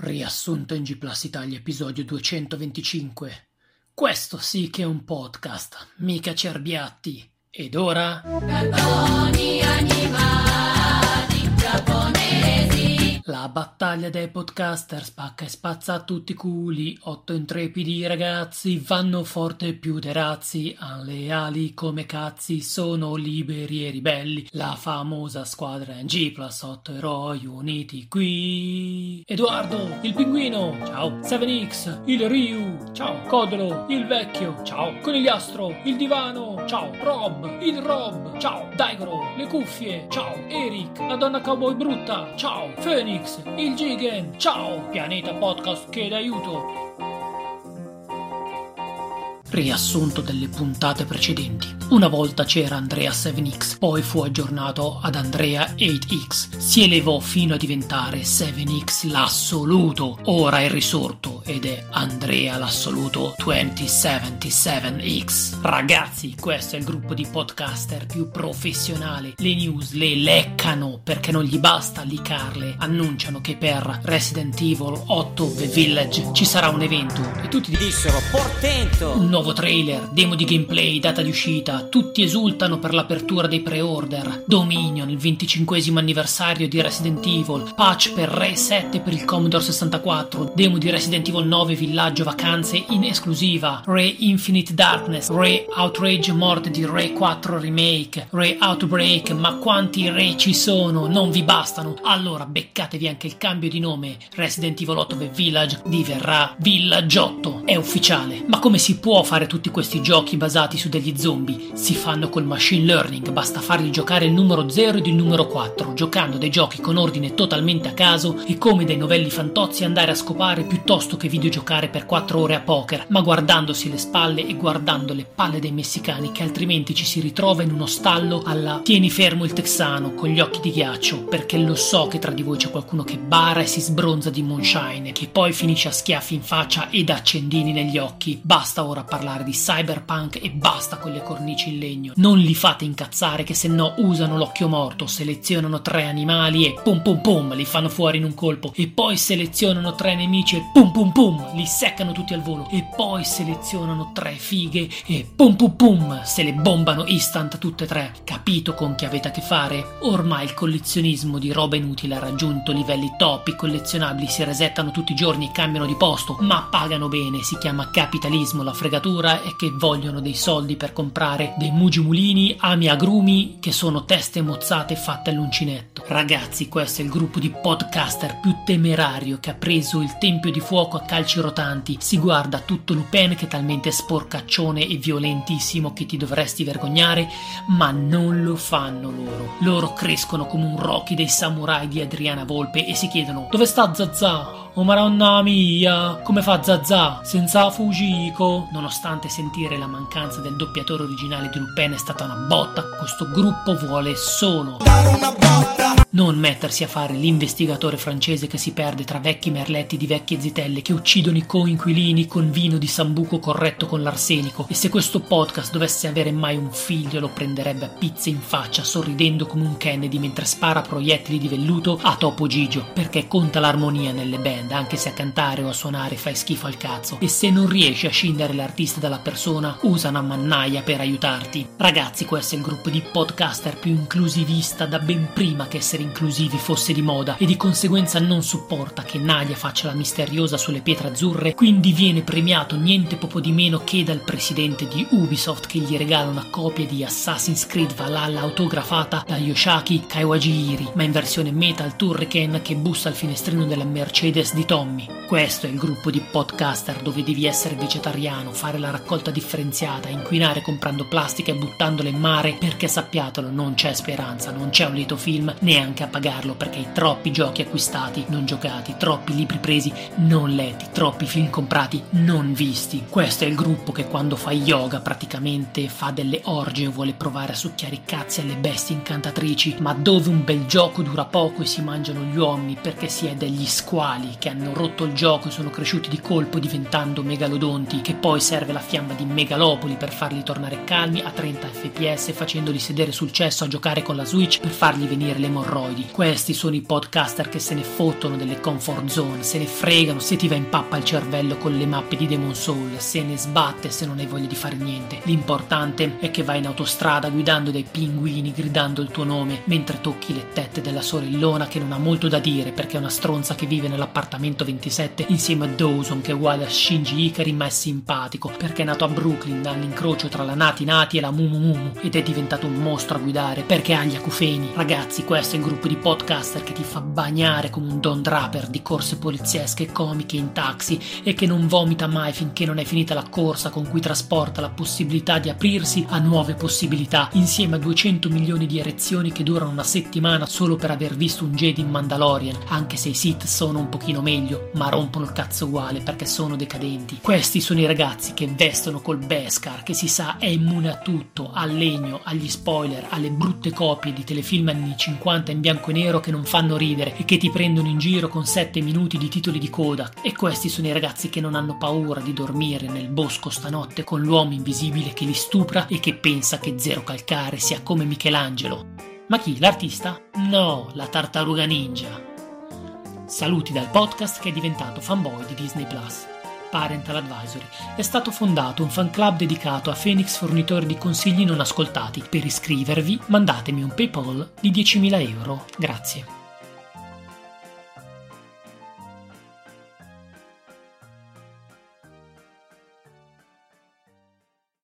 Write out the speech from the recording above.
Riassunto in G Plus Italia, episodio 225. Questo sì che è un podcast, mica cerbiatti. Ed ora... Cartoni animati. La battaglia dei podcaster spacca e spazza tutti i culi. Otto intrepidi ragazzi vanno forte più dei razzi. Han le ali come cazzi, sono liberi e ribelli. La famosa squadra in G plus 8 eroi uniti qui. Edoardo, il pinguino, ciao. 7X, il Ryu, ciao. Codolo, il vecchio, ciao. Conigliastro, il divano, ciao. Rob, il Rob, ciao. Daigoro, le cuffie, ciao. Eric, la donna cowboy brutta, ciao. Phoenix, Mix, il Gigan, ciao! Pianeta Podcast che d'aiuto! Riassunto delle puntate precedenti. Una volta c'era Andrea 7X, poi fu aggiornato ad Andrea 8X. Si elevò fino a diventare 7X l'assoluto. Ora è risorto ed è Andrea l'assoluto 2077X. Ragazzi, questo è il gruppo di podcaster più professionale. Le news le leccano perché non gli basta licarle. Annunciano che per Resident Evil 8 The Village ci sarà un evento e tutti dissero portento. Un nuovo trailer, demo di gameplay, data di uscita, tutti esultano per l'apertura dei pre-order. Dominion, il 25 anniversario di Resident Evil, patch per Re 7 per il Commodore 64, demo di Resident Evil 9 Villaggio Vacanze in esclusiva, Re Infinite Darkness, Re Outrage Morte di Re 4 Remake, Re Outbreak, ma quanti Re ci sono? Non vi bastano? Allora beccatevi anche il cambio di nome, Resident Evil 8 The Village diverrà Villaggiotto, è ufficiale. Ma come si può fare tutti questi giochi basati su degli zombie? Si fanno col machine learning, basta fargli giocare il numero 0 ed il numero 4, giocando dei giochi con ordine totalmente a caso e come dei novelli fantozzi andare a scopare piuttosto che videogiocare per 4 ore a poker, ma guardandosi le spalle e guardando le palle dei messicani che altrimenti ci si ritrova in uno stallo alla tieni fermo il texano con gli occhi di ghiaccio, perché lo so che tra di voi c'è qualcuno che bara e si sbronza di moonshine, che poi finisce a schiaffi in faccia ed accendini negli occhi. Basta ora parlare parlare di cyberpunk e basta con le cornici in legno. Non li fate incazzare che se no usano l'occhio morto, selezionano tre animali e pum pum pum li fanno fuori in un colpo e poi selezionano tre nemici e pum pum pum li seccano tutti al volo e poi selezionano tre fighe e pum pum pum se le bombano instant tutte e tre. Capito con chi avete a che fare? Ormai il collezionismo di roba inutile ha raggiunto livelli top, i collezionabili si resettano tutti i giorni e cambiano di posto, ma pagano bene, si chiama capitalismo la fregatura natura e che vogliono dei soldi per comprare dei mugimulini, ami agrumi che sono teste mozzate fatte all'uncinetto. Ragazzi, questo è il gruppo di podcaster più temerario che ha preso il tempio di fuoco a calci rotanti. Si guarda tutto Lupin che è talmente sporcaccione e violentissimo che ti dovresti vergognare, ma non lo fanno loro. Loro crescono come un Rocky dei samurai di Adriana Volpe e si chiedono dove sta Zazà? Oh maronna mia, come fa Zazà senza Fujiko? Nonostante sentire la mancanza del doppiatore originale di Lupin è stata una botta, questo gruppo vuole solo dare una botta non mettersi a fare l'investigatore francese che si perde tra vecchi merletti di vecchie zitelle che uccidono i coinquilini con vino di sambuco corretto con l'arsenico e se questo podcast dovesse avere mai un figlio lo prenderebbe a pizze in faccia sorridendo come un Kennedy mentre spara proiettili di velluto a Topo Gigio perché conta l'armonia nelle band anche se a cantare o a suonare fai schifo al cazzo e se non riesci a scindere l'artista dalla persona usa una mannaia per aiutarti. Ragazzi questo è il gruppo di podcaster più inclusivista da ben prima che essere inclusivi fosse di moda e di conseguenza non supporta che Nadia faccia la misteriosa sulle pietre azzurre, quindi viene premiato niente poco di meno che dal presidente di Ubisoft che gli regala una copia di Assassin's Creed Valhalla autografata da Yoshaki Kawajiri, ma in versione Metal Turrican che bussa al finestrino della Mercedes di Tommy. Questo è il gruppo di podcaster dove devi essere vegetariano, fare la raccolta differenziata, inquinare comprando plastica e buttandola in mare, perché sappiatelo, non c'è speranza, non c'è un lieto film, neanche a pagarlo perché troppi giochi acquistati, non giocati, troppi libri presi, non letti, troppi film comprati, non visti. Questo è il gruppo che quando fa yoga praticamente fa delle orge o vuole provare a succhiare i cazzi alle bestie incantatrici, ma dove un bel gioco dura poco e si mangiano gli uomini perché si è degli squali che hanno rotto il gioco e sono cresciuti di colpo diventando megalodonti, che poi serve la fiamma di megalopoli per farli tornare calmi a 30 fps facendoli sedere sul cesso a giocare con la Switch per fargli venire le emorroidi. Questi sono i podcaster che se ne fottono delle comfort zone, se ne fregano se ti va in pappa il cervello con le mappe di Demon Soul, se ne sbatte se non hai voglia di fare niente. L'importante è che vai in autostrada guidando dei pinguini gridando il tuo nome mentre tocchi le tette della sorellona che non ha molto da dire perché è una stronza che vive nell'appartamento 27 insieme a Dawson che è uguale a Shinji Ikari ma è simpatico perché è nato a Brooklyn dall'incrocio tra la Nati Nati e la Mumu Mumu ed è diventato un mostro a guidare perché ha gli acufeni. Ragazzi, questo è il gruppo di podcaster che ti fa bagnare come un Don Draper di corse poliziesche e comiche in taxi e che non vomita mai finché non è finita la corsa con cui trasporta la possibilità di aprirsi a nuove possibilità insieme a 200 milioni di erezioni che durano una settimana solo per aver visto un Jedi in Mandalorian, anche se i Sith sono un pochino meglio, ma rompono il cazzo uguale perché sono decadenti. Questi sono i ragazzi che vestono col Beskar, che si sa è immune a tutto, al legno, agli spoiler, alle brutte copie di telefilm anni 50 in bianco e nero che non fanno ridere e che ti prendono in giro con 7 minuti di titoli di coda. E questi sono i ragazzi che non hanno paura di dormire nel bosco stanotte con l'uomo invisibile che li stupra e che pensa che Zero Calcare sia come Michelangelo. Ma chi? L'artista? No, la tartaruga ninja. Saluti dal podcast che è diventato fanboy di Disney Plus. Parental Advisory. È stato fondato un fan club dedicato a Phoenix fornitori di consigli non ascoltati. Per iscrivervi mandatemi un PayPal di 10.000 euro. Grazie.